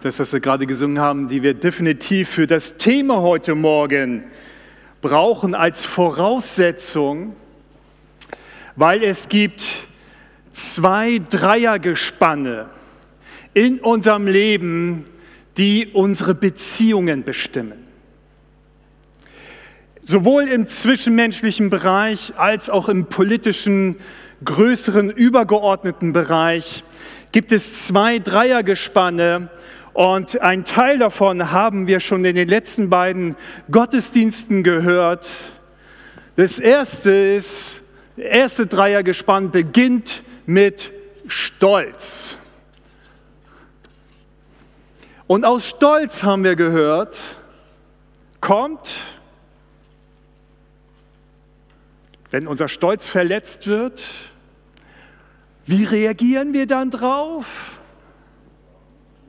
das, was wir gerade gesungen haben, die wir definitiv für das Thema heute Morgen brauchen als Voraussetzung, weil es gibt zwei Dreiergespanne in unserem Leben, die unsere Beziehungen bestimmen. Sowohl im zwischenmenschlichen Bereich als auch im politischen, größeren, übergeordneten Bereich gibt es zwei Dreiergespanne und ein Teil davon haben wir schon in den letzten beiden Gottesdiensten gehört. Das erste ist, erste Dreiergespann beginnt mit Stolz. Und aus Stolz haben wir gehört, kommt, wenn unser Stolz verletzt wird, wie reagieren wir dann drauf?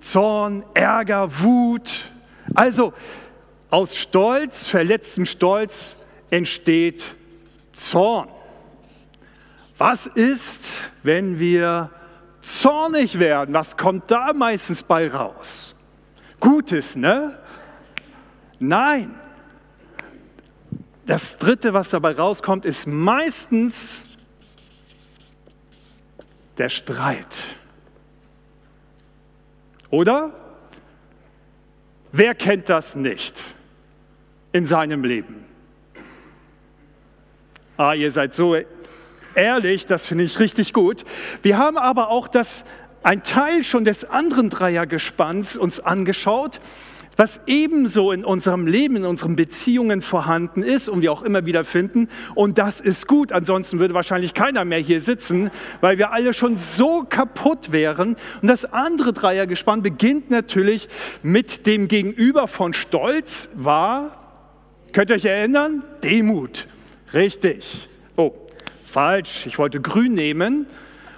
Zorn, Ärger, Wut. Also aus Stolz, verletztem Stolz entsteht Zorn. Was ist, wenn wir zornig werden? Was kommt da meistens bei raus? Gutes, ne? Nein. Das Dritte, was dabei rauskommt, ist meistens der Streit. Oder? Wer kennt das nicht in seinem Leben? Ah, ihr seid so ehrlich, das finde ich richtig gut. Wir haben aber auch das, ein Teil schon des anderen Dreiergespanns uns angeschaut was ebenso in unserem Leben, in unseren Beziehungen vorhanden ist und wir auch immer wieder finden. Und das ist gut. Ansonsten würde wahrscheinlich keiner mehr hier sitzen, weil wir alle schon so kaputt wären. Und das andere Dreiergespann beginnt natürlich mit dem Gegenüber von Stolz, war, könnt ihr euch erinnern? Demut. Richtig. Oh, falsch. Ich wollte grün nehmen,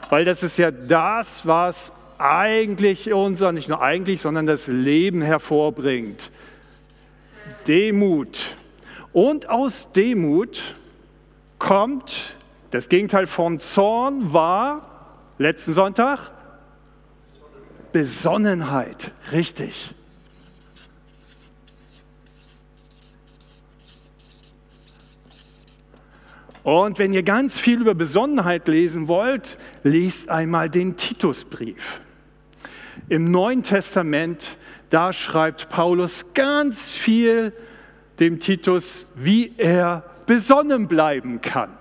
weil das ist ja das, was eigentlich unser, nicht nur eigentlich, sondern das Leben hervorbringt. Demut. Und aus Demut kommt, das Gegenteil von Zorn war, letzten Sonntag, Besonnenheit. Richtig. Und wenn ihr ganz viel über Besonnenheit lesen wollt, lest einmal den Titusbrief. Im Neuen Testament, da schreibt Paulus ganz viel dem Titus, wie er besonnen bleiben kann.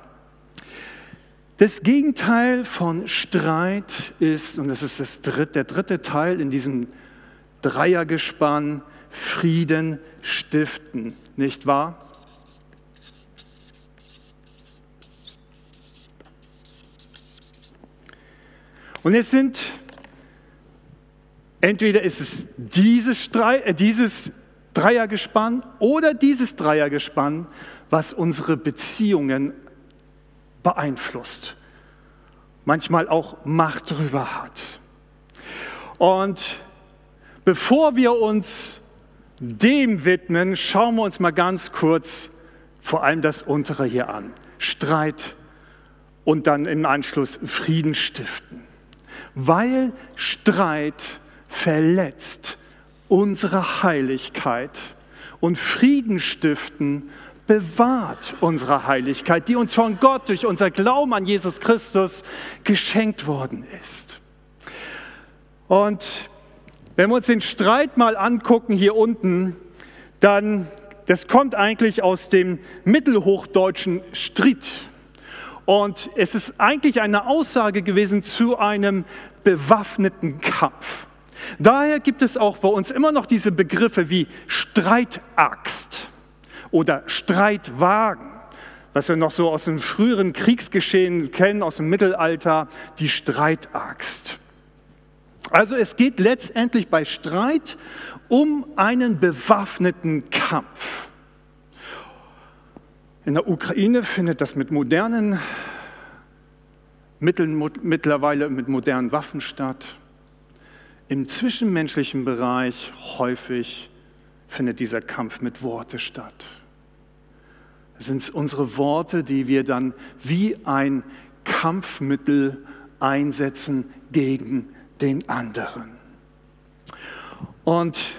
Das Gegenteil von Streit ist, und das ist das dritte, der dritte Teil in diesem Dreiergespann, Frieden stiften, nicht wahr? Und es sind Entweder ist es dieses, äh, dieses Dreiergespann oder dieses Dreiergespann, was unsere Beziehungen beeinflusst, manchmal auch Macht darüber hat. Und bevor wir uns dem widmen, schauen wir uns mal ganz kurz vor allem das untere hier an. Streit und dann im Anschluss Frieden stiften. Weil Streit verletzt unsere Heiligkeit und Frieden stiften bewahrt unsere Heiligkeit, die uns von Gott durch unser Glauben an Jesus Christus geschenkt worden ist. Und wenn wir uns den Streit mal angucken hier unten, dann, das kommt eigentlich aus dem mittelhochdeutschen Strit. Und es ist eigentlich eine Aussage gewesen zu einem bewaffneten Kampf. Daher gibt es auch bei uns immer noch diese Begriffe wie Streitaxt oder Streitwagen, was wir noch so aus dem früheren Kriegsgeschehen kennen, aus dem Mittelalter, die Streitaxt. Also es geht letztendlich bei Streit um einen bewaffneten Kampf. In der Ukraine findet das mit modernen Mitteln mittlerweile mit modernen Waffen statt. Im zwischenmenschlichen Bereich häufig findet dieser Kampf mit Worte statt. Es sind unsere Worte, die wir dann wie ein Kampfmittel einsetzen gegen den anderen. Und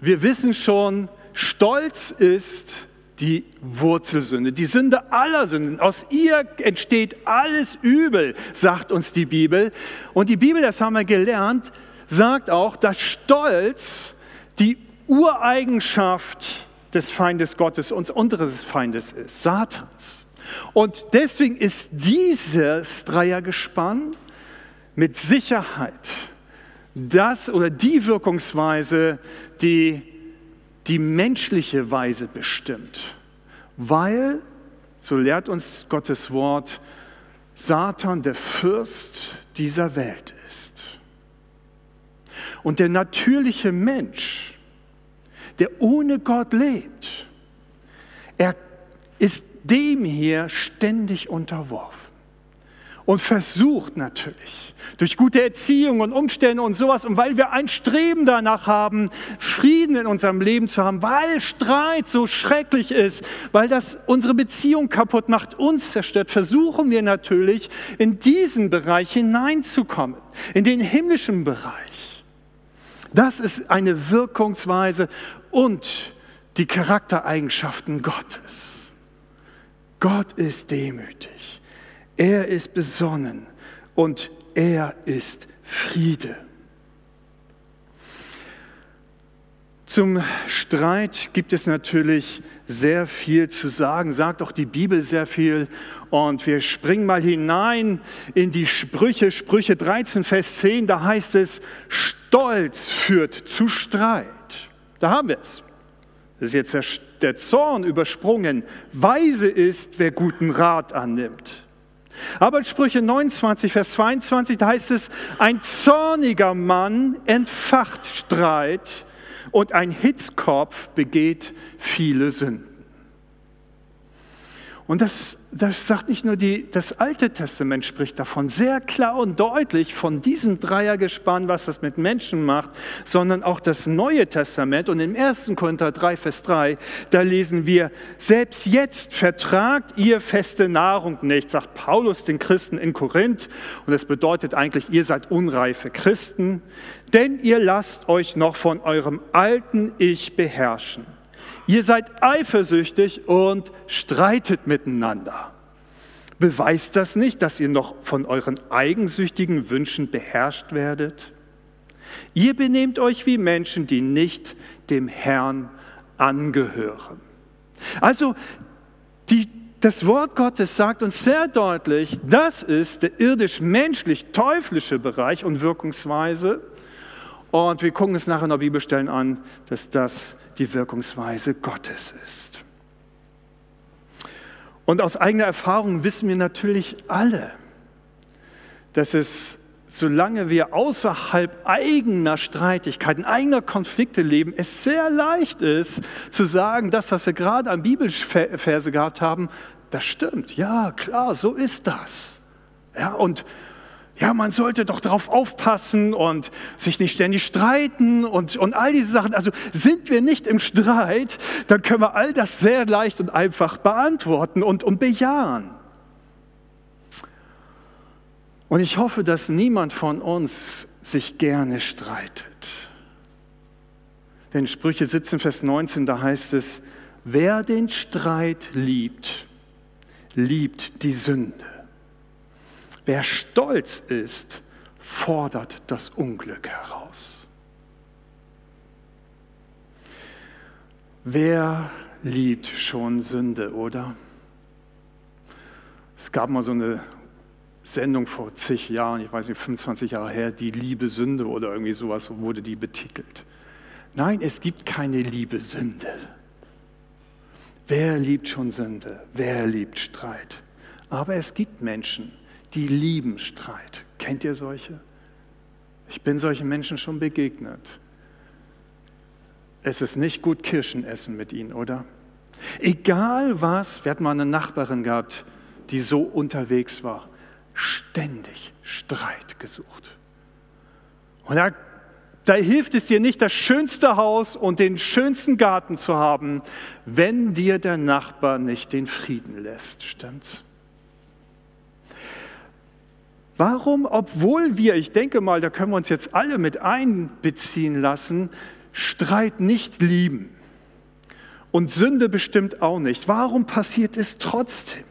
wir wissen schon, Stolz ist die Wurzelsünde, die Sünde aller Sünden. Aus ihr entsteht alles Übel, sagt uns die Bibel. Und die Bibel, das haben wir gelernt, sagt auch, dass Stolz die Ureigenschaft des Feindes Gottes, uns unseres Feindes ist, Satans. Und deswegen ist dieses Dreiergespann mit Sicherheit das oder die Wirkungsweise, die die menschliche Weise bestimmt. Weil, so lehrt uns Gottes Wort, Satan der Fürst dieser Welt. Und der natürliche Mensch, der ohne Gott lebt, er ist dem hier ständig unterworfen und versucht natürlich durch gute Erziehung und Umstände und sowas und weil wir ein Streben danach haben, Frieden in unserem Leben zu haben, weil Streit so schrecklich ist, weil das unsere Beziehung kaputt macht, uns zerstört, versuchen wir natürlich in diesen Bereich hineinzukommen, in den himmlischen Bereich. Das ist eine Wirkungsweise und die Charaktereigenschaften Gottes. Gott ist demütig, er ist besonnen und er ist Friede. Zum Streit gibt es natürlich sehr viel zu sagen, sagt auch die Bibel sehr viel. Und wir springen mal hinein in die Sprüche, Sprüche 13, Vers 10, da heißt es, Stolz führt zu Streit. Da haben wir es. Das ist jetzt der, der Zorn übersprungen. Weise ist, wer guten Rat annimmt. Aber in Sprüche 29, Vers 22, da heißt es, ein zorniger Mann entfacht Streit und ein Hitzkopf begeht viele Sünden. Und das, das sagt nicht nur die, das Alte Testament spricht davon, sehr klar und deutlich von diesem Dreiergespann, was das mit Menschen macht, sondern auch das Neue Testament. Und im 1. Korinther 3, Vers 3, da lesen wir, selbst jetzt vertragt ihr feste Nahrung nicht, sagt Paulus den Christen in Korinth. Und das bedeutet eigentlich, ihr seid unreife Christen, denn ihr lasst euch noch von eurem alten Ich beherrschen. Ihr seid eifersüchtig und streitet miteinander. Beweist das nicht, dass ihr noch von euren eigensüchtigen Wünschen beherrscht werdet? Ihr benehmt euch wie Menschen, die nicht dem Herrn angehören. Also die, das Wort Gottes sagt uns sehr deutlich, das ist der irdisch-menschlich-teuflische Bereich und Wirkungsweise. Und wir gucken es nachher in der Bibelstellen an, dass das die Wirkungsweise Gottes ist. Und aus eigener Erfahrung wissen wir natürlich alle, dass es, solange wir außerhalb eigener Streitigkeiten, eigener Konflikte leben, es sehr leicht ist zu sagen, das, was wir gerade an Bibelverse gehabt haben, das stimmt. Ja, klar, so ist das. Ja, und ja, man sollte doch darauf aufpassen und sich nicht ständig streiten und, und all diese Sachen. Also sind wir nicht im Streit, dann können wir all das sehr leicht und einfach beantworten und, und bejahen. Und ich hoffe, dass niemand von uns sich gerne streitet. Denn Sprüche 17, Vers 19, da heißt es, wer den Streit liebt, liebt die Sünde. Wer stolz ist, fordert das Unglück heraus. Wer liebt schon Sünde, oder? Es gab mal so eine Sendung vor zig Jahren, ich weiß nicht, 25 Jahre her, die Liebe Sünde oder irgendwie sowas, so wurde die betitelt. Nein, es gibt keine Liebe Sünde. Wer liebt schon Sünde? Wer liebt Streit? Aber es gibt Menschen, die lieben Streit. Kennt ihr solche? Ich bin solchen Menschen schon begegnet. Es ist nicht gut Kirschen essen mit ihnen, oder? Egal was, wir hatten mal eine Nachbarin gehabt, die so unterwegs war, ständig Streit gesucht. Und da, da hilft es dir nicht, das schönste Haus und den schönsten Garten zu haben, wenn dir der Nachbar nicht den Frieden lässt, stimmt's? Warum, obwohl wir, ich denke mal, da können wir uns jetzt alle mit einbeziehen lassen, Streit nicht lieben und Sünde bestimmt auch nicht, warum passiert es trotzdem?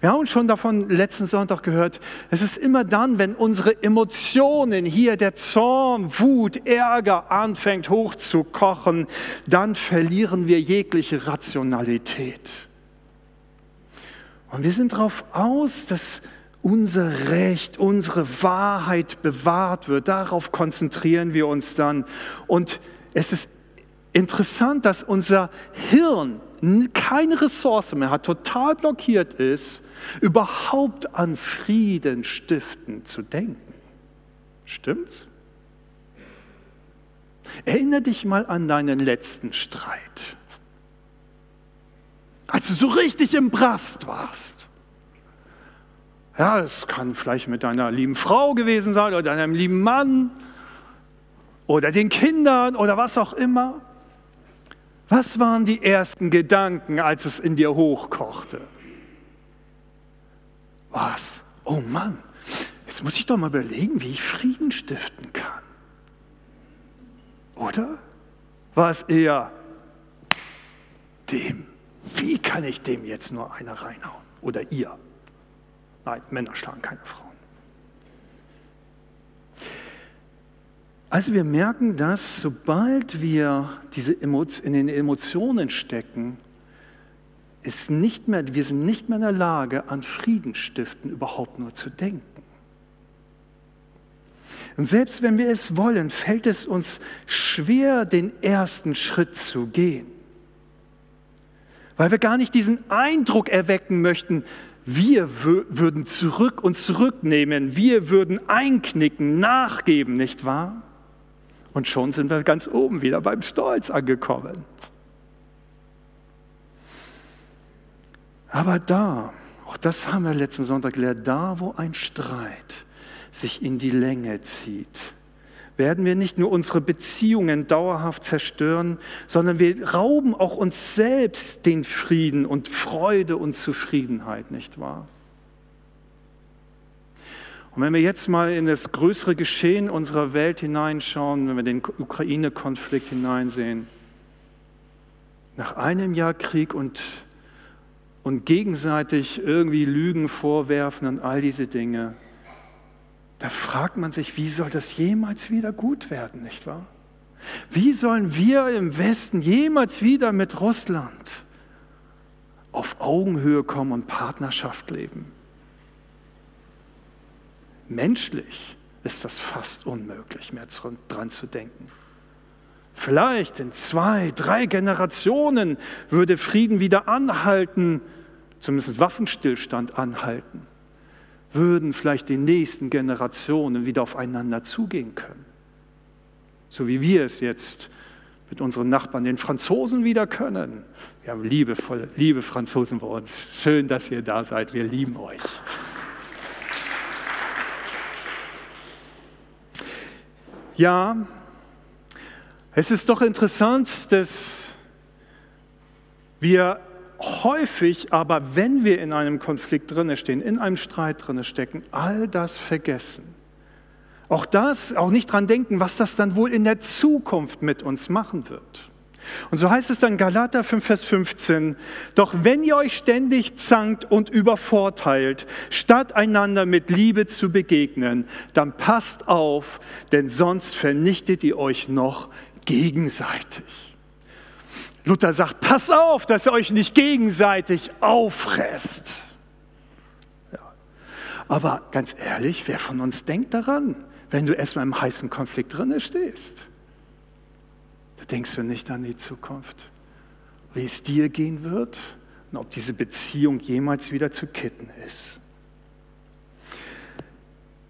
Wir haben schon davon letzten Sonntag gehört, es ist immer dann, wenn unsere Emotionen hier, der Zorn, Wut, Ärger anfängt hochzukochen, dann verlieren wir jegliche Rationalität. Und wir sind darauf aus, dass unser Recht, unsere Wahrheit bewahrt wird. Darauf konzentrieren wir uns dann. Und es ist interessant, dass unser Hirn keine Ressource mehr hat, total blockiert ist, überhaupt an Frieden stiften zu denken. Stimmt's? Erinnere dich mal an deinen letzten Streit, als du so richtig im Brast warst. Ja, es kann vielleicht mit deiner lieben Frau gewesen sein oder deinem lieben Mann oder den Kindern oder was auch immer. Was waren die ersten Gedanken, als es in dir hochkochte? Was? Oh Mann, jetzt muss ich doch mal überlegen, wie ich Frieden stiften kann. Oder? War es eher dem? Wie kann ich dem jetzt nur einer reinhauen? Oder ihr? Nein, Männer schlagen keine Frauen. Also wir merken, dass sobald wir diese in den Emotionen stecken, ist nicht mehr, wir sind nicht mehr in der Lage, an Friedenstiften überhaupt nur zu denken. Und selbst wenn wir es wollen, fällt es uns schwer, den ersten Schritt zu gehen. Weil wir gar nicht diesen Eindruck erwecken möchten, wir würden zurück uns zurücknehmen, wir würden einknicken, nachgeben, nicht wahr? Und schon sind wir ganz oben wieder beim Stolz angekommen. Aber da, auch das haben wir letzten Sonntag gelernt, da wo ein Streit sich in die Länge zieht, werden wir nicht nur unsere Beziehungen dauerhaft zerstören, sondern wir rauben auch uns selbst den Frieden und Freude und Zufriedenheit, nicht wahr? Und wenn wir jetzt mal in das größere Geschehen unserer Welt hineinschauen, wenn wir den Ukraine-Konflikt hineinsehen, nach einem Jahr Krieg und, und gegenseitig irgendwie Lügen vorwerfen und all diese Dinge, da fragt man sich, wie soll das jemals wieder gut werden, nicht wahr? Wie sollen wir im Westen jemals wieder mit Russland auf Augenhöhe kommen und Partnerschaft leben? Menschlich ist das fast unmöglich, mehr dran zu denken. Vielleicht in zwei, drei Generationen würde Frieden wieder anhalten, zumindest Waffenstillstand anhalten würden vielleicht die nächsten Generationen wieder aufeinander zugehen können. So wie wir es jetzt mit unseren Nachbarn, den Franzosen, wieder können. Wir haben liebevolle, liebe Franzosen bei uns. Schön, dass ihr da seid. Wir lieben euch. Ja, es ist doch interessant, dass wir häufig aber, wenn wir in einem Konflikt drinne stehen, in einem Streit drinne stecken, all das vergessen. Auch das, auch nicht dran denken, was das dann wohl in der Zukunft mit uns machen wird. Und so heißt es dann Galater 5, Vers 15, doch wenn ihr euch ständig zankt und übervorteilt, statt einander mit Liebe zu begegnen, dann passt auf, denn sonst vernichtet ihr euch noch gegenseitig. Luther sagt, pass auf, dass ihr euch nicht gegenseitig auffresst. Ja. Aber ganz ehrlich, wer von uns denkt daran, wenn du erstmal im heißen Konflikt drinne stehst? Da denkst du nicht an die Zukunft, wie es dir gehen wird und ob diese Beziehung jemals wieder zu kitten ist.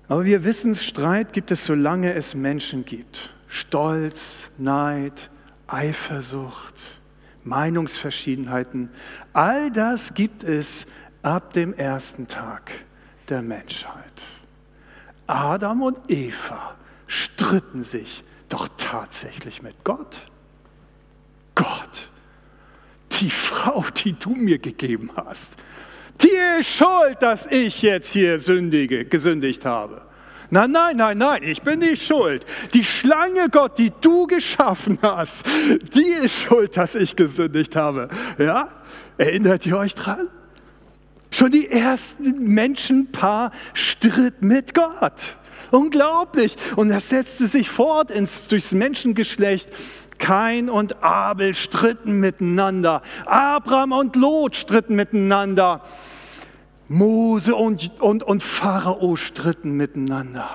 Aber wir wissen, Streit gibt es, solange es Menschen gibt. Stolz, Neid, Eifersucht, Meinungsverschiedenheiten, all das gibt es ab dem ersten Tag der Menschheit. Adam und Eva stritten sich doch tatsächlich mit Gott. Gott, die Frau, die du mir gegeben hast, Die ist schuld, dass ich jetzt hier sündige, gesündigt habe. Nein, nein, nein, nein, ich bin nicht schuld. Die Schlange Gott, die du geschaffen hast, die ist schuld, dass ich gesündigt habe. Ja? Erinnert ihr euch dran? Schon die ersten Menschenpaar stritt mit Gott. Unglaublich. Und das setzte sich fort ins, durchs Menschengeschlecht. Kain und Abel stritten miteinander. Abraham und Lot stritten miteinander. Mose und, und, und Pharao stritten miteinander.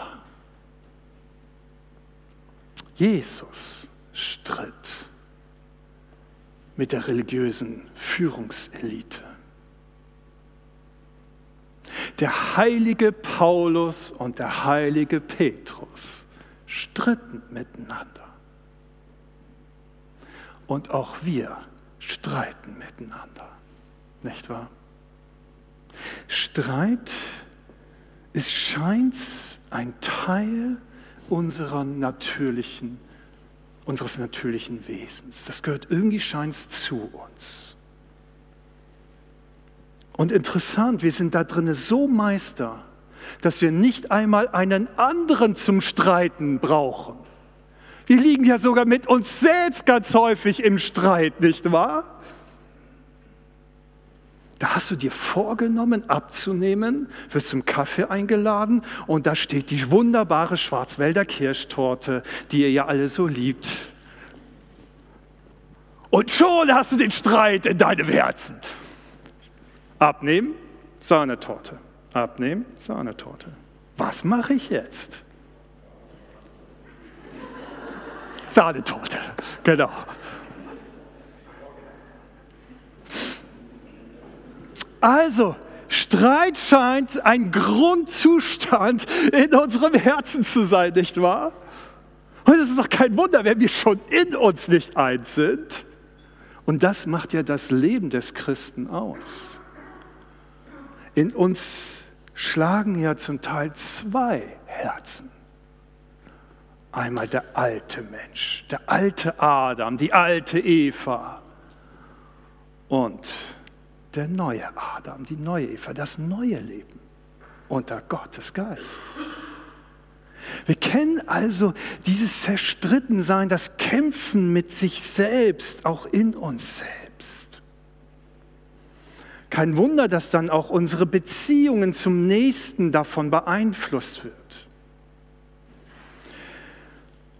Jesus stritt mit der religiösen Führungselite. Der heilige Paulus und der heilige Petrus stritten miteinander. Und auch wir streiten miteinander, nicht wahr? Streit ist scheint ein Teil unserer natürlichen, unseres natürlichen Wesens. Das gehört irgendwie scheint zu uns. Und interessant, wir sind da drinnen so Meister, dass wir nicht einmal einen anderen zum Streiten brauchen. Wir liegen ja sogar mit uns selbst ganz häufig im Streit, nicht wahr? Da hast du dir vorgenommen, abzunehmen, wirst zum Kaffee eingeladen und da steht die wunderbare Schwarzwälder Kirschtorte, die ihr ja alle so liebt. Und schon hast du den Streit in deinem Herzen. Abnehmen, Sahnetorte. Abnehmen, Sahnetorte. Was mache ich jetzt? Sahnetorte, genau. Also, Streit scheint ein Grundzustand in unserem Herzen zu sein, nicht wahr? Und es ist doch kein Wunder, wenn wir schon in uns nicht eins sind. Und das macht ja das Leben des Christen aus. In uns schlagen ja zum Teil zwei Herzen. Einmal der alte Mensch, der alte Adam, die alte Eva und der neue Adam, die neue Eva, das neue Leben unter Gottes Geist. Wir kennen also dieses Zerstrittensein, das Kämpfen mit sich selbst, auch in uns selbst. Kein Wunder, dass dann auch unsere Beziehungen zum Nächsten davon beeinflusst wird.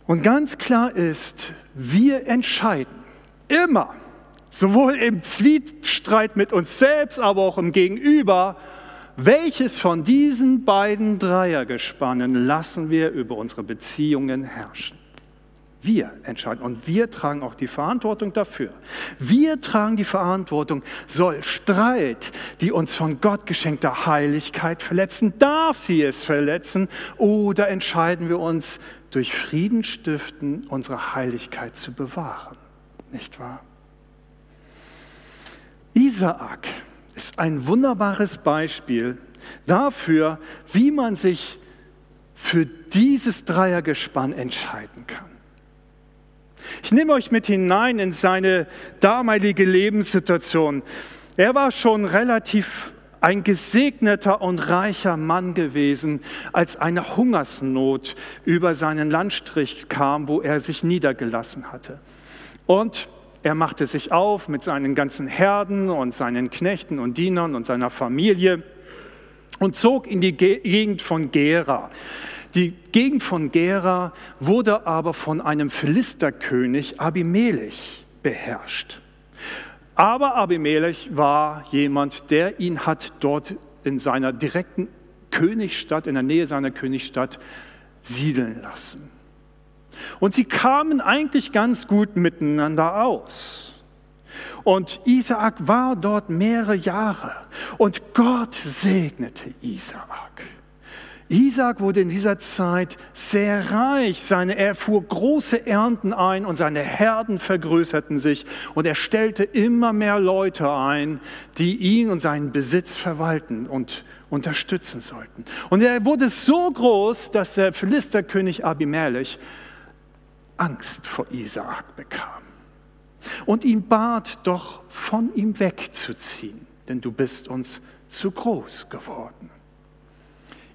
Und ganz klar ist, wir entscheiden immer, sowohl im Zwietstreit mit uns selbst, aber auch im Gegenüber, welches von diesen beiden Dreiergespannen lassen wir über unsere Beziehungen herrschen? Wir entscheiden und wir tragen auch die Verantwortung dafür. Wir tragen die Verantwortung, soll Streit, die uns von Gott geschenkte Heiligkeit verletzen, darf sie es verletzen oder entscheiden wir uns durch Frieden stiften, unsere Heiligkeit zu bewahren. Nicht wahr? Isaak ist ein wunderbares Beispiel dafür, wie man sich für dieses Dreiergespann entscheiden kann. Ich nehme euch mit hinein in seine damalige Lebenssituation. Er war schon relativ ein gesegneter und reicher Mann gewesen, als eine Hungersnot über seinen Landstrich kam, wo er sich niedergelassen hatte. Und er machte sich auf mit seinen ganzen Herden und seinen Knechten und Dienern und seiner Familie und zog in die Gegend von Gera. Die Gegend von Gera wurde aber von einem Philisterkönig Abimelech beherrscht. Aber Abimelech war jemand, der ihn hat dort in seiner direkten Königsstadt, in der Nähe seiner Königsstadt siedeln lassen. Und sie kamen eigentlich ganz gut miteinander aus. Und Isaak war dort mehrere Jahre und Gott segnete Isaak. Isaak wurde in dieser Zeit sehr reich. Seine, er fuhr große Ernten ein und seine Herden vergrößerten sich. Und er stellte immer mehr Leute ein, die ihn und seinen Besitz verwalten und unterstützen sollten. Und er wurde so groß, dass der Philisterkönig Abimelech Angst vor Isaak bekam und ihn bat, doch von ihm wegzuziehen, denn du bist uns zu groß geworden.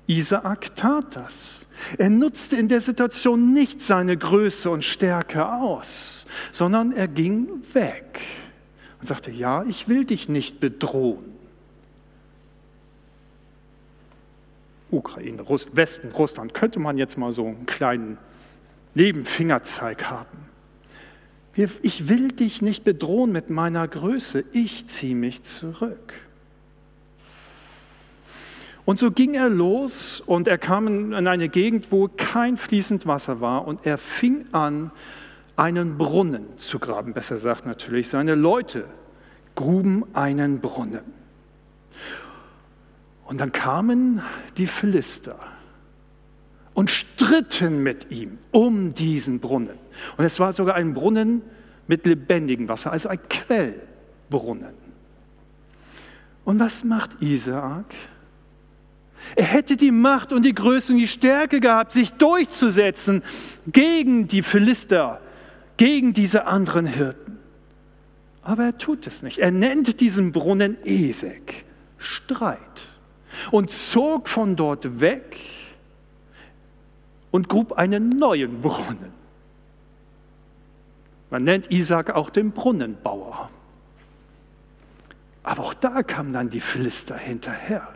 Isaak tat das. Er nutzte in der Situation nicht seine Größe und Stärke aus, sondern er ging weg und sagte, ja, ich will dich nicht bedrohen. Ukraine, Russ Westen, Russland, könnte man jetzt mal so einen kleinen Nebenfingerzeig haben. Ich will dich nicht bedrohen mit meiner Größe, ich ziehe mich zurück. Und so ging er los und er kam in eine Gegend, wo kein fließend Wasser war und er fing an, einen Brunnen zu graben, besser gesagt natürlich. Seine Leute gruben einen Brunnen. Und dann kamen die Philister und stritten mit ihm um diesen Brunnen. Und es war sogar ein Brunnen mit lebendigem Wasser, also ein Quellbrunnen. Und was macht Isaak? Er hätte die Macht und die Größe und die Stärke gehabt, sich durchzusetzen gegen die Philister, gegen diese anderen Hirten. Aber er tut es nicht. Er nennt diesen Brunnen Esek, Streit, und zog von dort weg und grub einen neuen Brunnen. Man nennt Isaac auch den Brunnenbauer. Aber auch da kamen dann die Philister hinterher.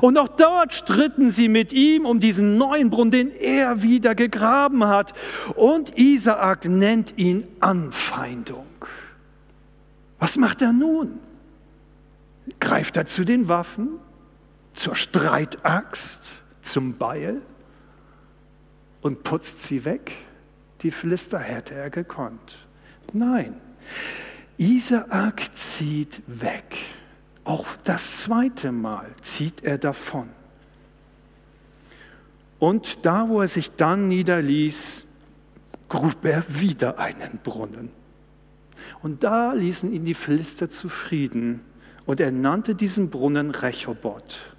Und auch dort stritten sie mit ihm um diesen neuen Brunnen, den er wieder gegraben hat. Und Isaak nennt ihn Anfeindung. Was macht er nun? Greift er zu den Waffen, zur Streitaxt, zum Beil und putzt sie weg? Die Philister hätte er gekonnt. Nein, Isaak zieht weg. Auch das zweite Mal zieht er davon. Und da, wo er sich dann niederließ, grub er wieder einen Brunnen. Und da ließen ihn die Philister zufrieden und er nannte diesen Brunnen Rechoboth.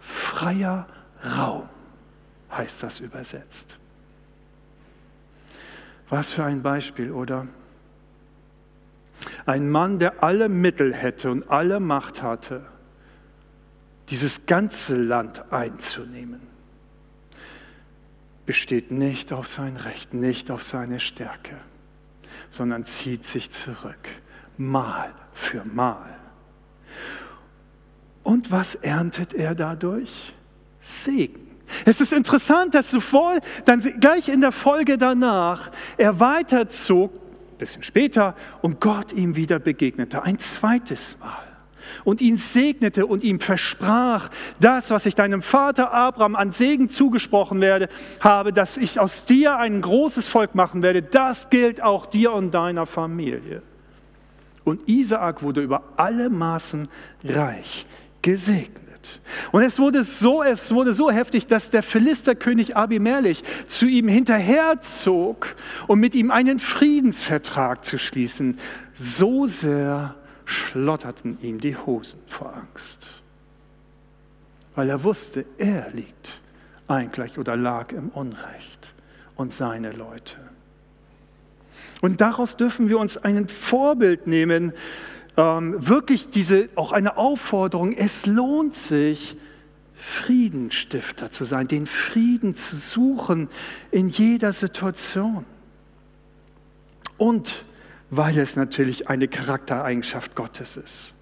Freier Raum heißt das übersetzt. Was für ein Beispiel, oder? Ein Mann, der alle Mittel hätte und alle Macht hatte, dieses ganze Land einzunehmen, besteht nicht auf sein Recht, nicht auf seine Stärke, sondern zieht sich zurück, Mal für Mal. Und was erntet er dadurch? Segen. Es ist interessant, dass sofort, dann gleich in der Folge danach, er weiterzog bisschen später, und Gott ihm wieder begegnete, ein zweites Mal. Und ihn segnete und ihm versprach, das, was ich deinem Vater Abraham an Segen zugesprochen werde, habe, dass ich aus dir ein großes Volk machen werde, das gilt auch dir und deiner Familie. Und Isaak wurde über alle Maßen reich gesegnet. Und es wurde so, es wurde so heftig, dass der Philisterkönig Abimelech zu ihm hinterherzog, um mit ihm einen Friedensvertrag zu schließen. So sehr schlotterten ihm die Hosen vor Angst, weil er wusste, er liegt eigentlich oder lag im Unrecht und seine Leute. Und daraus dürfen wir uns ein Vorbild nehmen, ähm, wirklich diese, auch eine Aufforderung, es lohnt sich, Friedenstifter zu sein, den Frieden zu suchen in jeder Situation. Und weil es natürlich eine Charaktereigenschaft Gottes ist.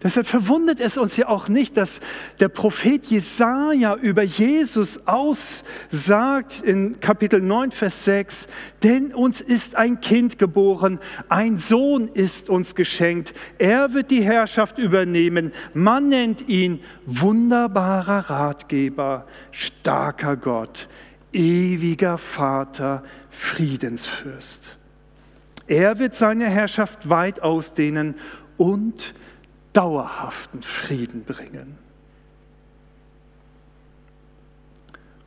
Deshalb verwundert es uns ja auch nicht, dass der Prophet Jesaja über Jesus aussagt in Kapitel 9, Vers 6, denn uns ist ein Kind geboren, ein Sohn ist uns geschenkt, er wird die Herrschaft übernehmen, man nennt ihn wunderbarer Ratgeber, starker Gott, ewiger Vater, Friedensfürst. Er wird seine Herrschaft weit ausdehnen und dauerhaften Frieden bringen.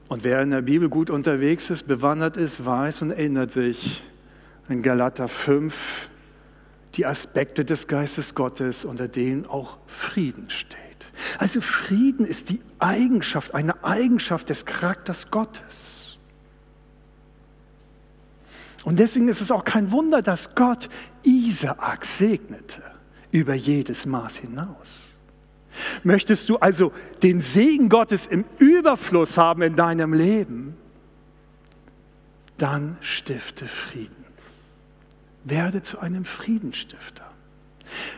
Und wer in der Bibel gut unterwegs ist, bewandert ist, weiß und erinnert sich in Galater 5 die Aspekte des Geistes Gottes, unter denen auch Frieden steht. Also Frieden ist die Eigenschaft, eine Eigenschaft des Charakters Gottes. Und deswegen ist es auch kein Wunder, dass Gott Isaak segnete über jedes Maß hinaus. Möchtest du also den Segen Gottes im Überfluss haben in deinem Leben? Dann stifte Frieden. Werde zu einem Friedenstifter.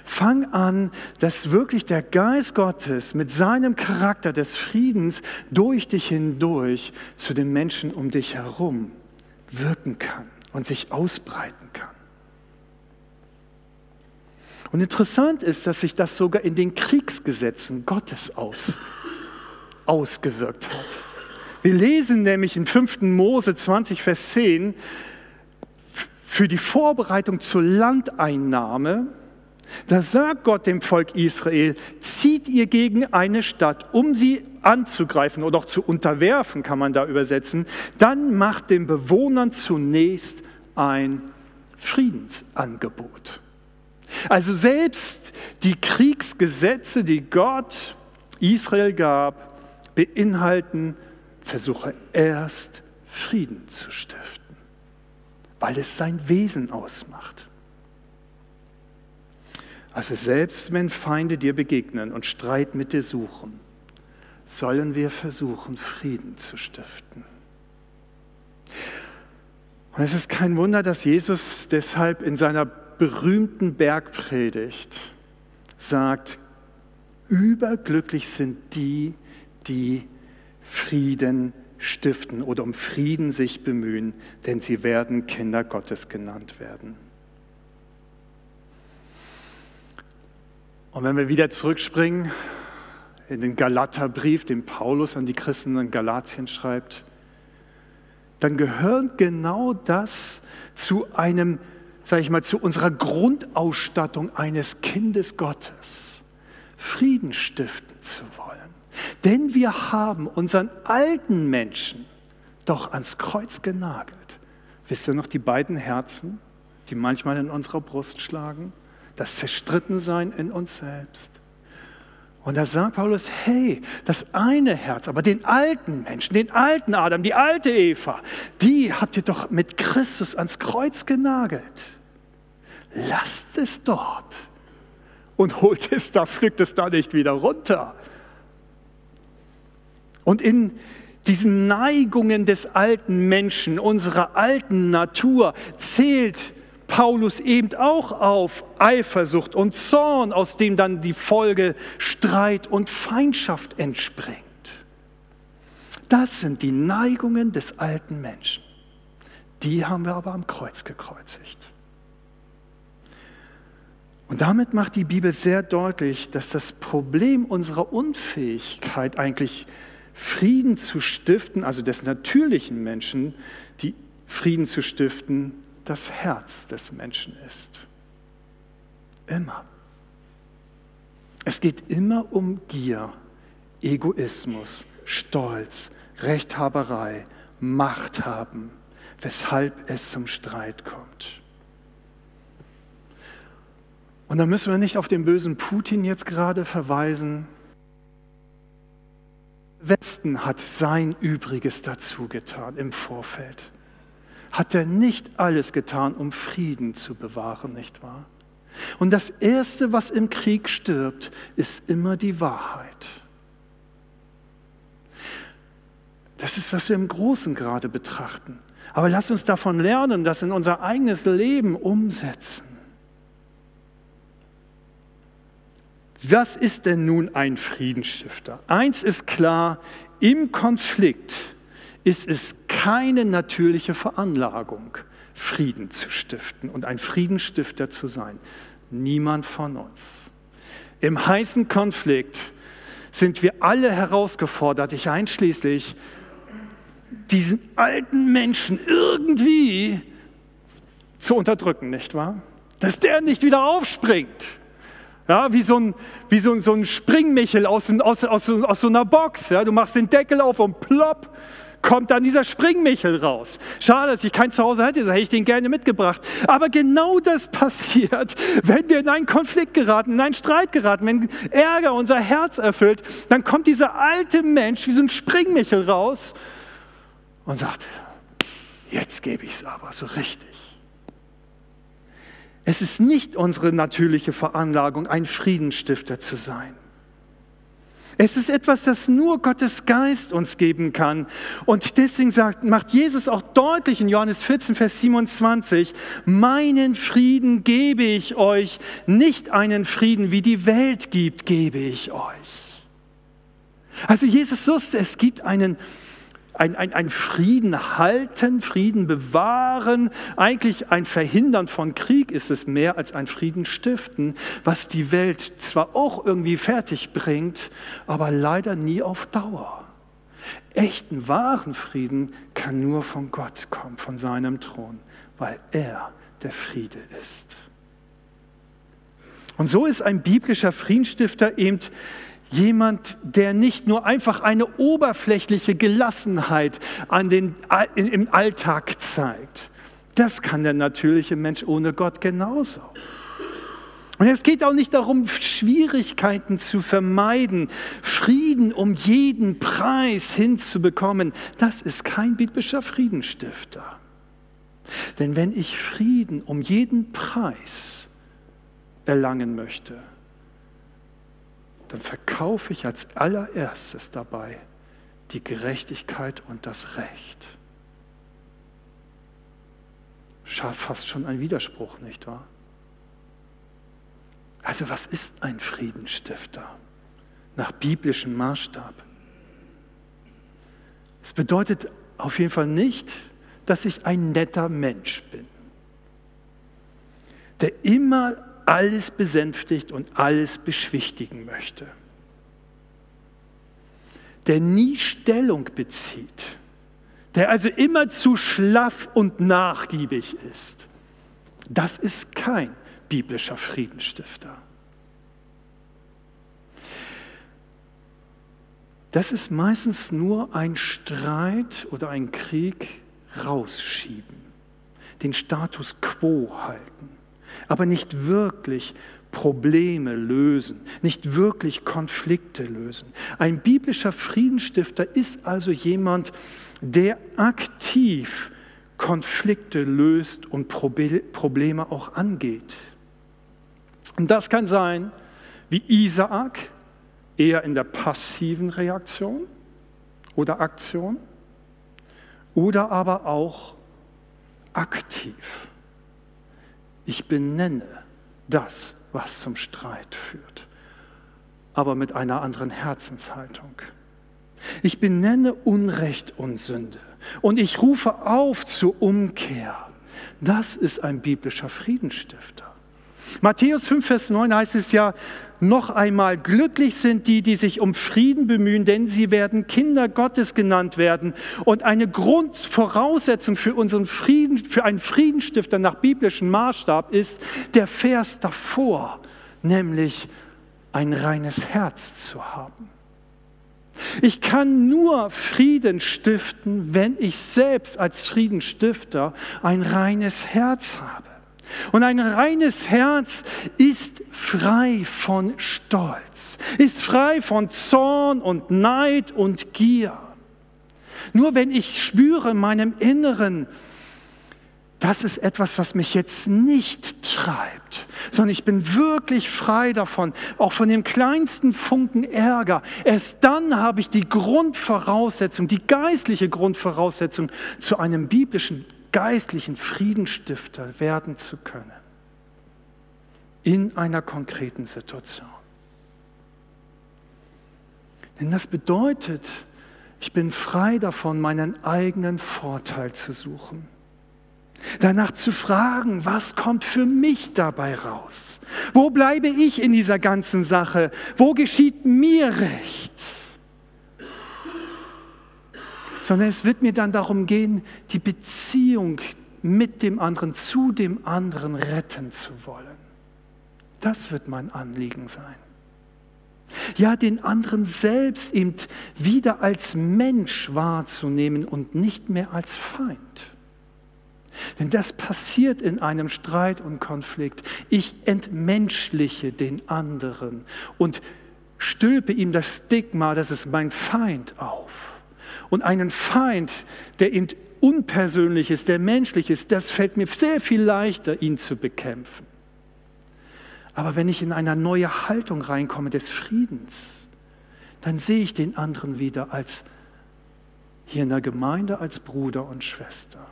Fang an, dass wirklich der Geist Gottes mit seinem Charakter des Friedens durch dich hindurch zu den Menschen um dich herum wirken kann und sich ausbreiten kann. Und interessant ist, dass sich das sogar in den Kriegsgesetzen Gottes aus, ausgewirkt hat. Wir lesen nämlich in 5. Mose 20, Vers 10, für die Vorbereitung zur Landeinnahme, da sagt Gott dem Volk Israel, zieht ihr gegen eine Stadt, um sie anzugreifen oder auch zu unterwerfen, kann man da übersetzen, dann macht den Bewohnern zunächst ein Friedensangebot. Also selbst die Kriegsgesetze, die Gott Israel gab, beinhalten, versuche erst Frieden zu stiften, weil es sein Wesen ausmacht. Also selbst wenn Feinde dir begegnen und Streit mit dir suchen, sollen wir versuchen, Frieden zu stiften. Und es ist kein Wunder, dass Jesus deshalb in seiner berühmten Bergpredigt sagt, überglücklich sind die, die Frieden stiften oder um Frieden sich bemühen, denn sie werden Kinder Gottes genannt werden. Und wenn wir wieder zurückspringen in den Galaterbrief, den Paulus an die Christen in Galatien schreibt, dann gehört genau das zu einem, sage ich mal, zu unserer Grundausstattung eines Kindes Gottes, Frieden stiften zu wollen. Denn wir haben unseren alten Menschen doch ans Kreuz genagelt. Wisst ihr noch die beiden Herzen, die manchmal in unserer Brust schlagen? das Zerstrittensein in uns selbst. Und da sagt Paulus, hey, das eine Herz, aber den alten Menschen, den alten Adam, die alte Eva, die habt ihr doch mit Christus ans Kreuz genagelt. Lasst es dort und holt es da, pflückt es da nicht wieder runter. Und in diesen Neigungen des alten Menschen, unserer alten Natur, zählt Paulus eben auch auf Eifersucht und Zorn, aus dem dann die Folge Streit und Feindschaft entspringt. Das sind die Neigungen des alten Menschen. Die haben wir aber am Kreuz gekreuzigt. Und damit macht die Bibel sehr deutlich, dass das Problem unserer Unfähigkeit eigentlich Frieden zu stiften, also des natürlichen Menschen, die Frieden zu stiften, das Herz des Menschen ist. Immer. Es geht immer um Gier, Egoismus, Stolz, Rechthaberei, Macht haben, weshalb es zum Streit kommt. Und da müssen wir nicht auf den bösen Putin jetzt gerade verweisen. Westen hat sein Übriges dazu getan im Vorfeld hat er nicht alles getan, um Frieden zu bewahren, nicht wahr? Und das Erste, was im Krieg stirbt, ist immer die Wahrheit. Das ist, was wir im Großen gerade betrachten. Aber lass uns davon lernen, das in unser eigenes Leben umsetzen. Was ist denn nun ein Friedensstifter? Eins ist klar, im Konflikt ist es keine natürliche Veranlagung, Frieden zu stiften und ein Friedensstifter zu sein. Niemand von uns. Im heißen Konflikt sind wir alle herausgefordert, ich einschließlich, diesen alten Menschen irgendwie zu unterdrücken, nicht wahr? Dass der nicht wieder aufspringt. Ja, wie so ein, wie so ein, so ein Springmichel aus, aus, aus, aus so einer Box. Ja, du machst den Deckel auf und plopp, kommt dann dieser Springmichel raus. Schade, dass ich kein Zuhause hätte, hätte ich den gerne mitgebracht. Aber genau das passiert, wenn wir in einen Konflikt geraten, in einen Streit geraten, wenn Ärger unser Herz erfüllt, dann kommt dieser alte Mensch wie so ein Springmichel raus und sagt, jetzt gebe ich es aber so richtig. Es ist nicht unsere natürliche Veranlagung, ein Friedensstifter zu sein. Es ist etwas, das nur Gottes Geist uns geben kann. Und deswegen sagt, macht Jesus auch deutlich in Johannes 14, Vers 27, meinen Frieden gebe ich euch, nicht einen Frieden, wie die Welt gibt, gebe ich euch. Also Jesus wusste, es gibt einen ein, ein, ein Frieden halten, Frieden bewahren, eigentlich ein Verhindern von Krieg ist es mehr als ein Frieden stiften, was die Welt zwar auch irgendwie fertig bringt, aber leider nie auf Dauer. Echten, wahren Frieden kann nur von Gott kommen, von seinem Thron, weil er der Friede ist. Und so ist ein biblischer Friedensstifter eben Jemand, der nicht nur einfach eine oberflächliche Gelassenheit an den, im Alltag zeigt. Das kann der natürliche Mensch ohne Gott genauso. Und es geht auch nicht darum, Schwierigkeiten zu vermeiden, Frieden um jeden Preis hinzubekommen. Das ist kein biblischer Friedensstifter. Denn wenn ich Frieden um jeden Preis erlangen möchte, dann verkaufe ich als allererstes dabei die Gerechtigkeit und das Recht. Schafft fast schon ein Widerspruch, nicht wahr? Also was ist ein Friedensstifter nach biblischem Maßstab? Es bedeutet auf jeden Fall nicht, dass ich ein netter Mensch bin, der immer alles besänftigt und alles beschwichtigen möchte. Der nie Stellung bezieht, der also immer zu schlaff und nachgiebig ist. Das ist kein biblischer Friedensstifter. Das ist meistens nur ein Streit oder ein Krieg rausschieben, den Status quo halten aber nicht wirklich Probleme lösen, nicht wirklich Konflikte lösen. Ein biblischer Friedensstifter ist also jemand, der aktiv Konflikte löst und Probleme auch angeht. Und das kann sein, wie Isaak, eher in der passiven Reaktion oder Aktion, oder aber auch aktiv. Ich benenne das, was zum Streit führt, aber mit einer anderen Herzenshaltung. Ich benenne Unrecht und Sünde und ich rufe auf zur Umkehr. Das ist ein biblischer Friedensstifter. Matthäus 5, Vers 9 heißt es ja noch einmal, glücklich sind die, die sich um Frieden bemühen, denn sie werden Kinder Gottes genannt werden. Und eine Grundvoraussetzung für unseren Frieden, für einen Friedensstifter nach biblischem Maßstab ist der Vers davor, nämlich ein reines Herz zu haben. Ich kann nur Frieden stiften, wenn ich selbst als Friedensstifter ein reines Herz habe. Und ein reines Herz ist frei von Stolz, ist frei von Zorn und Neid und Gier. Nur wenn ich spüre in meinem Inneren, das ist etwas, was mich jetzt nicht treibt, sondern ich bin wirklich frei davon, auch von dem kleinsten Funken Ärger. Erst dann habe ich die Grundvoraussetzung, die geistliche Grundvoraussetzung zu einem biblischen geistlichen Friedenstifter werden zu können. In einer konkreten Situation. Denn das bedeutet, ich bin frei davon, meinen eigenen Vorteil zu suchen. Danach zu fragen, was kommt für mich dabei raus? Wo bleibe ich in dieser ganzen Sache? Wo geschieht mir recht? Sondern es wird mir dann darum gehen, die Beziehung mit dem anderen, zu dem anderen retten zu wollen. Das wird mein Anliegen sein. Ja, den anderen selbst eben wieder als Mensch wahrzunehmen und nicht mehr als Feind. Denn das passiert in einem Streit und Konflikt. Ich entmenschliche den anderen und stülpe ihm das Stigma, das ist mein Feind auf und einen Feind, der unpersönlich ist, der menschlich ist, das fällt mir sehr viel leichter, ihn zu bekämpfen. Aber wenn ich in eine neue Haltung reinkomme des Friedens, dann sehe ich den anderen wieder als hier in der Gemeinde als Bruder und Schwester.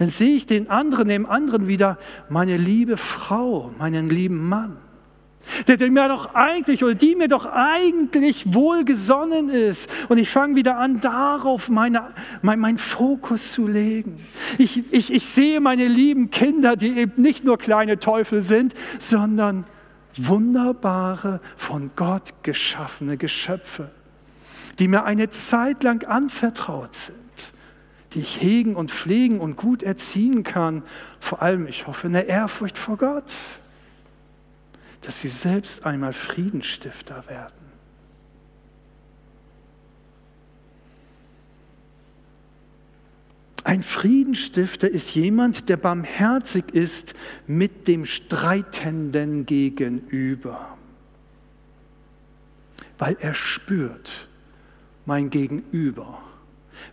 Dann sehe ich den anderen, dem anderen wieder meine liebe Frau, meinen lieben Mann, der, der mir doch eigentlich oder die mir doch eigentlich wohlgesonnen ist. Und ich fange wieder an, darauf meine, mein, meinen Fokus zu legen. Ich, ich, ich sehe meine lieben Kinder, die eben nicht nur kleine Teufel sind, sondern wunderbare, von Gott geschaffene Geschöpfe, die mir eine Zeit lang anvertraut sind die ich hegen und pflegen und gut erziehen kann. Vor allem, ich hoffe, in der Ehrfurcht vor Gott, dass sie selbst einmal Friedenstifter werden. Ein Friedenstifter ist jemand, der barmherzig ist mit dem Streitenden gegenüber, weil er spürt, mein Gegenüber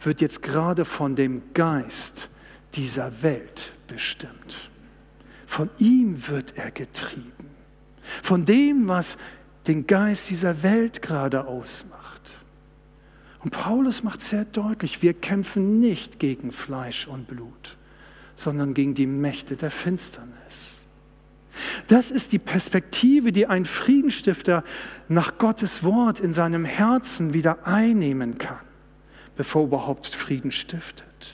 wird jetzt gerade von dem Geist dieser Welt bestimmt. Von ihm wird er getrieben. Von dem, was den Geist dieser Welt gerade ausmacht. Und Paulus macht sehr deutlich, wir kämpfen nicht gegen Fleisch und Blut, sondern gegen die Mächte der Finsternis. Das ist die Perspektive, die ein Friedenstifter nach Gottes Wort in seinem Herzen wieder einnehmen kann bevor überhaupt Frieden stiftet.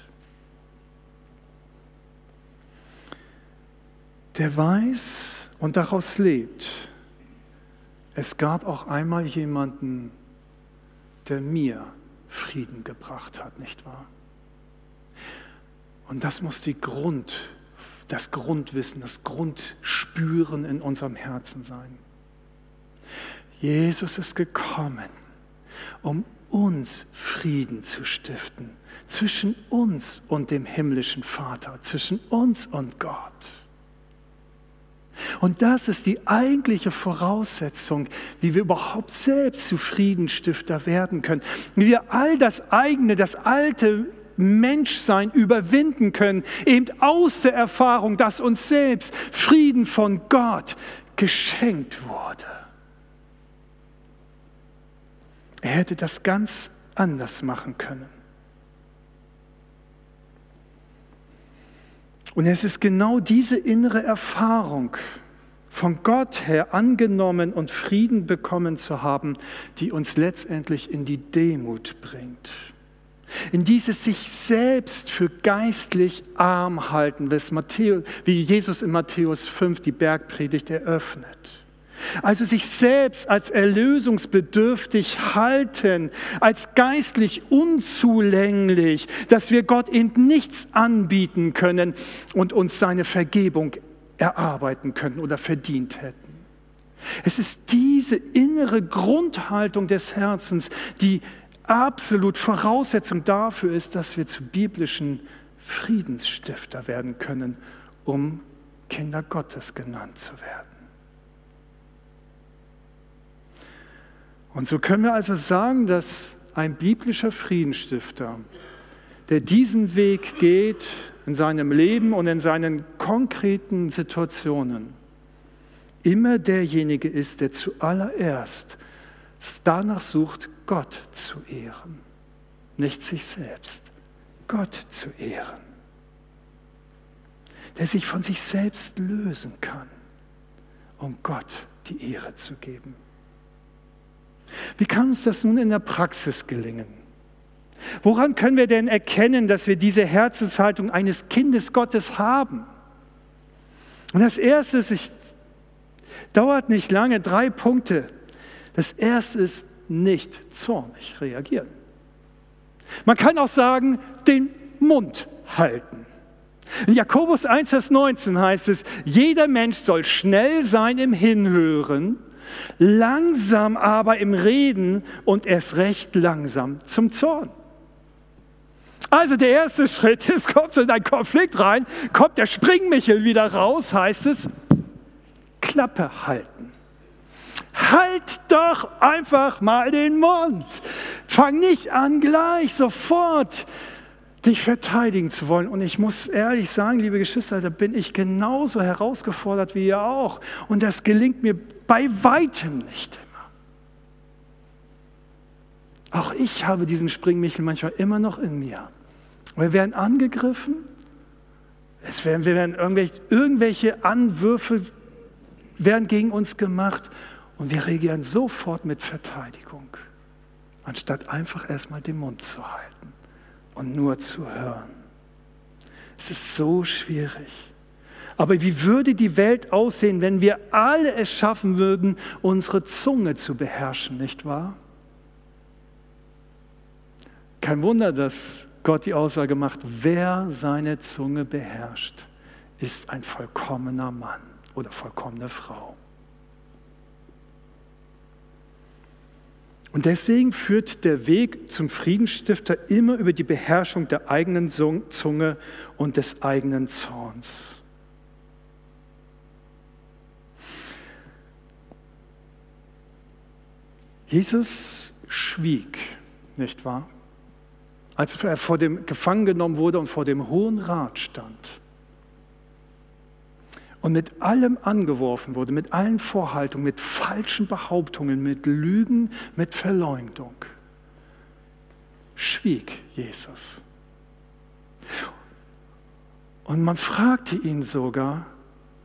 Der weiß und daraus lebt, es gab auch einmal jemanden, der mir Frieden gebracht hat, nicht wahr? Und das muss die Grund, das Grundwissen, das Grundspüren in unserem Herzen sein. Jesus ist gekommen, um uns Frieden zu stiften, zwischen uns und dem himmlischen Vater, zwischen uns und Gott. Und das ist die eigentliche Voraussetzung, wie wir überhaupt selbst zu Friedenstifter werden können, wie wir all das eigene, das alte Menschsein überwinden können, eben aus der Erfahrung, dass uns selbst Frieden von Gott geschenkt wurde. Er hätte das ganz anders machen können. Und es ist genau diese innere Erfahrung, von Gott her angenommen und Frieden bekommen zu haben, die uns letztendlich in die Demut bringt. In dieses sich selbst für geistlich arm halten, wie Jesus in Matthäus 5 die Bergpredigt eröffnet. Also sich selbst als erlösungsbedürftig halten, als geistlich unzulänglich, dass wir Gott eben nichts anbieten können und uns seine Vergebung erarbeiten könnten oder verdient hätten. Es ist diese innere Grundhaltung des Herzens, die absolut Voraussetzung dafür ist, dass wir zu biblischen Friedensstifter werden können, um Kinder Gottes genannt zu werden. Und so können wir also sagen, dass ein biblischer Friedensstifter, der diesen Weg geht in seinem Leben und in seinen konkreten Situationen, immer derjenige ist, der zuallererst danach sucht, Gott zu ehren, nicht sich selbst, Gott zu ehren, der sich von sich selbst lösen kann, um Gott die Ehre zu geben. Wie kann uns das nun in der Praxis gelingen? Woran können wir denn erkennen, dass wir diese Herzenshaltung eines Kindes Gottes haben? Und das Erste ist, es dauert nicht lange, drei Punkte. Das Erste ist nicht zornig reagieren. Man kann auch sagen, den Mund halten. In Jakobus 1, Vers 19 heißt es, jeder Mensch soll schnell sein im Hinhören langsam aber im Reden und erst recht langsam zum Zorn. Also der erste Schritt ist, kommt so in einen Konflikt rein, kommt der Springmichel wieder raus, heißt es, Klappe halten. Halt doch einfach mal den Mund. Fang nicht an, gleich sofort dich verteidigen zu wollen. Und ich muss ehrlich sagen, liebe Geschwister, da bin ich genauso herausgefordert wie ihr auch. Und das gelingt mir bei weitem nicht immer. Auch ich habe diesen Springmichel manchmal immer noch in mir. Wir werden angegriffen, es werden, wir werden irgendwelche, irgendwelche Anwürfe werden gegen uns gemacht und wir reagieren sofort mit Verteidigung, anstatt einfach erstmal den Mund zu halten und nur zu hören. Es ist so schwierig. Aber wie würde die Welt aussehen, wenn wir alle es schaffen würden, unsere Zunge zu beherrschen, nicht wahr? Kein Wunder, dass Gott die Aussage macht, wer seine Zunge beherrscht, ist ein vollkommener Mann oder vollkommene Frau. Und deswegen führt der Weg zum Friedensstifter immer über die Beherrschung der eigenen Zunge und des eigenen Zorns. Jesus schwieg, nicht wahr? Als er vor dem gefangen genommen wurde und vor dem Hohen Rat stand und mit allem angeworfen wurde, mit allen Vorhaltungen, mit falschen Behauptungen, mit Lügen, mit Verleumdung, schwieg Jesus. Und man fragte ihn sogar,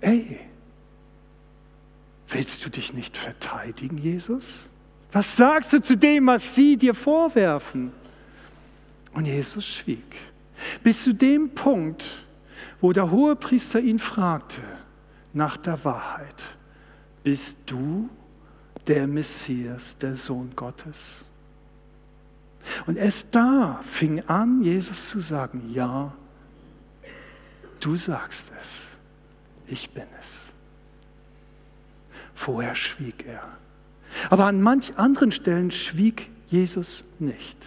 ey, willst du dich nicht verteidigen, Jesus? Was sagst du zu dem, was sie dir vorwerfen? Und Jesus schwieg. Bis zu dem Punkt, wo der Hohepriester ihn fragte nach der Wahrheit. Bist du der Messias, der Sohn Gottes? Und erst da fing an, Jesus zu sagen, ja, du sagst es, ich bin es. Vorher schwieg er. Aber an manch anderen Stellen schwieg Jesus nicht.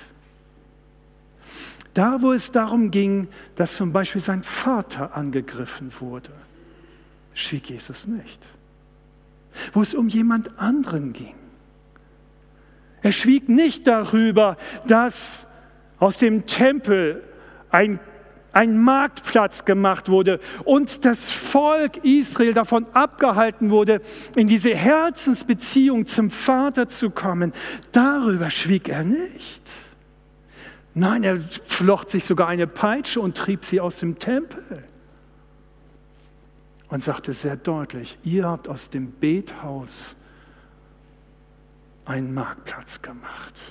Da, wo es darum ging, dass zum Beispiel sein Vater angegriffen wurde, schwieg Jesus nicht. Wo es um jemand anderen ging. Er schwieg nicht darüber, dass aus dem Tempel ein ein Marktplatz gemacht wurde und das Volk Israel davon abgehalten wurde, in diese Herzensbeziehung zum Vater zu kommen, darüber schwieg er nicht. Nein, er flocht sich sogar eine Peitsche und trieb sie aus dem Tempel und sagte sehr deutlich, ihr habt aus dem Bethaus einen Marktplatz gemacht.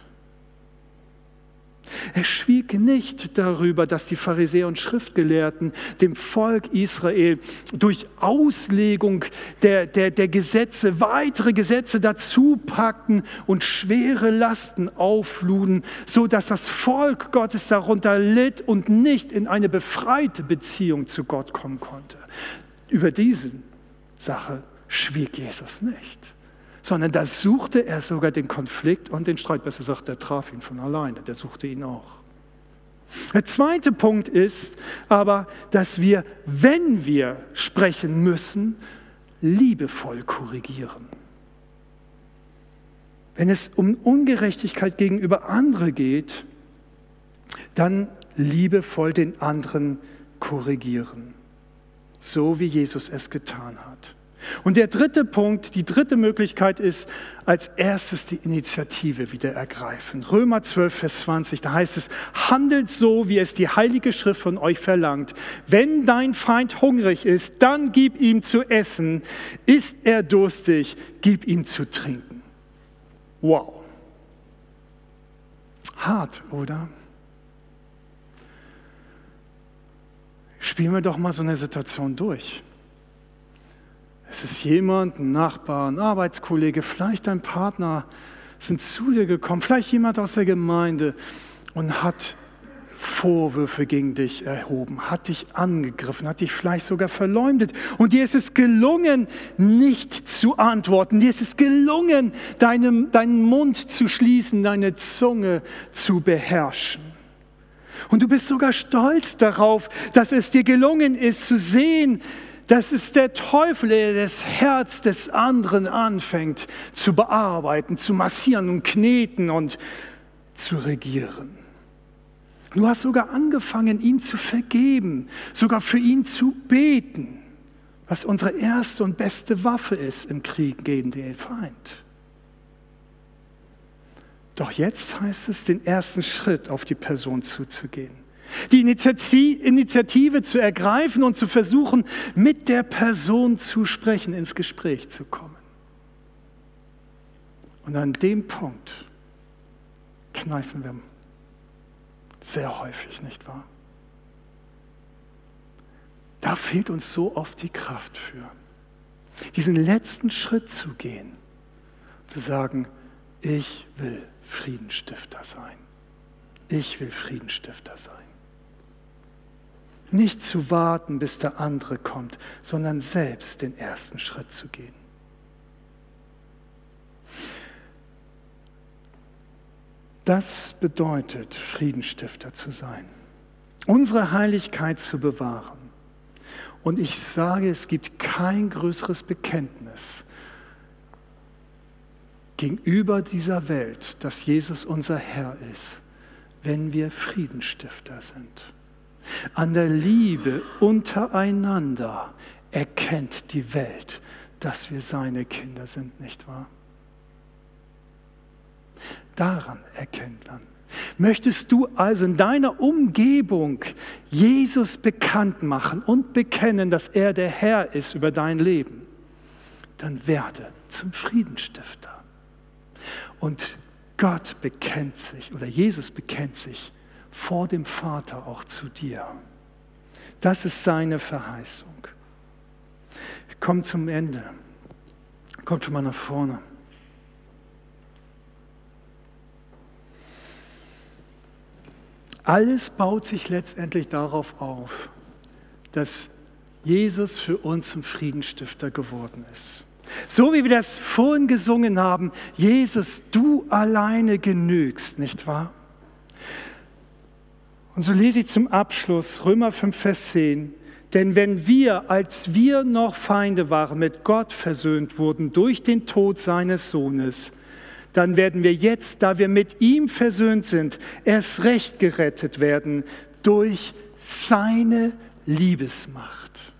Er schwieg nicht darüber, dass die Pharisäer und Schriftgelehrten dem Volk Israel durch Auslegung der, der, der Gesetze weitere Gesetze dazu packten und schwere Lasten aufluden, so dass das Volk Gottes darunter litt und nicht in eine befreite Beziehung zu Gott kommen konnte. Über diese Sache schwieg Jesus nicht sondern da suchte er sogar den Konflikt und den Streit. Besser gesagt, der traf ihn von alleine, der suchte ihn auch. Der zweite Punkt ist aber, dass wir, wenn wir sprechen müssen, liebevoll korrigieren. Wenn es um Ungerechtigkeit gegenüber anderen geht, dann liebevoll den anderen korrigieren, so wie Jesus es getan hat. Und der dritte Punkt, die dritte Möglichkeit ist, als erstes die Initiative wieder ergreifen. Römer 12, Vers 20, da heißt es, handelt so, wie es die Heilige Schrift von euch verlangt. Wenn dein Feind hungrig ist, dann gib ihm zu essen. Ist er durstig, gib ihm zu trinken. Wow. Hart, oder? Spielen wir doch mal so eine Situation durch. Es ist jemand, ein Nachbar, ein Arbeitskollege, vielleicht ein Partner, sind zu dir gekommen, vielleicht jemand aus der Gemeinde und hat Vorwürfe gegen dich erhoben, hat dich angegriffen, hat dich vielleicht sogar verleumdet. Und dir ist es gelungen, nicht zu antworten. Dir ist es gelungen, deinem, deinen Mund zu schließen, deine Zunge zu beherrschen. Und du bist sogar stolz darauf, dass es dir gelungen ist zu sehen, das ist der Teufel, der das Herz des anderen anfängt zu bearbeiten, zu massieren und kneten und zu regieren. Du hast sogar angefangen, ihm zu vergeben, sogar für ihn zu beten, was unsere erste und beste Waffe ist im Krieg gegen den Feind. Doch jetzt heißt es, den ersten Schritt auf die Person zuzugehen. Die Initiative zu ergreifen und zu versuchen, mit der Person zu sprechen, ins Gespräch zu kommen. Und an dem Punkt kneifen wir sehr häufig, nicht wahr? Da fehlt uns so oft die Kraft für, diesen letzten Schritt zu gehen, zu sagen, ich will Friedenstifter sein. Ich will Friedenstifter sein. Nicht zu warten, bis der andere kommt, sondern selbst den ersten Schritt zu gehen. Das bedeutet, Friedenstifter zu sein, unsere Heiligkeit zu bewahren. Und ich sage, es gibt kein größeres Bekenntnis gegenüber dieser Welt, dass Jesus unser Herr ist, wenn wir Friedenstifter sind. An der Liebe untereinander erkennt die Welt, dass wir seine Kinder sind, nicht wahr? Daran erkennt man. Möchtest du also in deiner Umgebung Jesus bekannt machen und bekennen, dass er der Herr ist über dein Leben, dann werde zum Friedenstifter. Und Gott bekennt sich oder Jesus bekennt sich vor dem Vater auch zu dir. Das ist seine Verheißung. Ich komme zum Ende. Kommt schon mal nach vorne. Alles baut sich letztendlich darauf auf, dass Jesus für uns zum Friedensstifter geworden ist. So wie wir das vorhin gesungen haben, Jesus, du alleine genügst, nicht wahr? Und so lese ich zum Abschluss Römer 5, Vers 10. Denn wenn wir, als wir noch Feinde waren, mit Gott versöhnt wurden durch den Tod seines Sohnes, dann werden wir jetzt, da wir mit ihm versöhnt sind, erst recht gerettet werden durch seine Liebesmacht.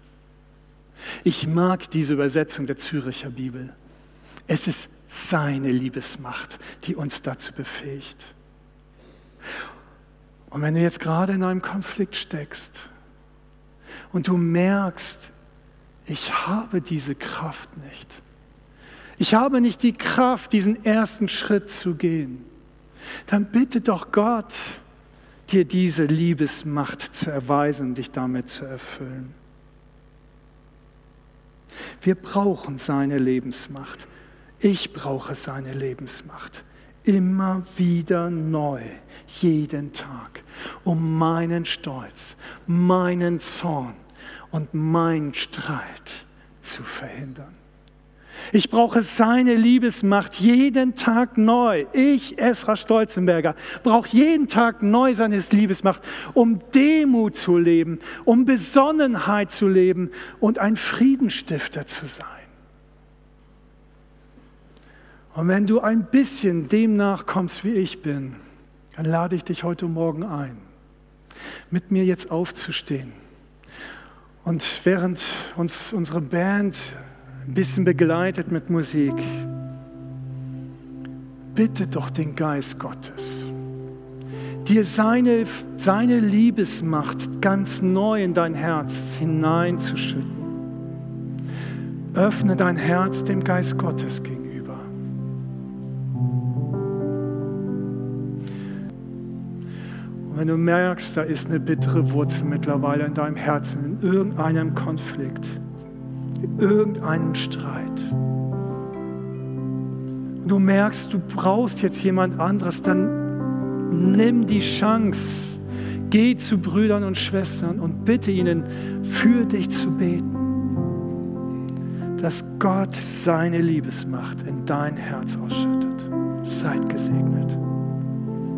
Ich mag diese Übersetzung der Züricher Bibel. Es ist seine Liebesmacht, die uns dazu befähigt. Und wenn du jetzt gerade in einem Konflikt steckst und du merkst, ich habe diese Kraft nicht, ich habe nicht die Kraft, diesen ersten Schritt zu gehen, dann bitte doch Gott, dir diese Liebesmacht zu erweisen und dich damit zu erfüllen. Wir brauchen seine Lebensmacht. Ich brauche seine Lebensmacht. Immer wieder neu, jeden Tag, um meinen Stolz, meinen Zorn und meinen Streit zu verhindern. Ich brauche seine Liebesmacht jeden Tag neu. Ich, Esra Stolzenberger, brauche jeden Tag neu seine Liebesmacht, um Demut zu leben, um Besonnenheit zu leben und ein Friedenstifter zu sein. Und wenn du ein bisschen dem nachkommst, wie ich bin, dann lade ich dich heute Morgen ein, mit mir jetzt aufzustehen. Und während uns unsere Band ein bisschen begleitet mit Musik. Bitte doch den Geist Gottes, dir seine, seine Liebesmacht ganz neu in dein Herz hineinzuschütten. Öffne dein Herz dem Geist Gottes gegenüber. Und wenn du merkst, da ist eine bittere Wurzel mittlerweile in deinem Herzen, in irgendeinem Konflikt, irgendeinen Streit. Du merkst, du brauchst jetzt jemand anderes, dann nimm die Chance, geh zu Brüdern und Schwestern und bitte ihnen, für dich zu beten, dass Gott seine Liebesmacht in dein Herz ausschüttet. Seid gesegnet.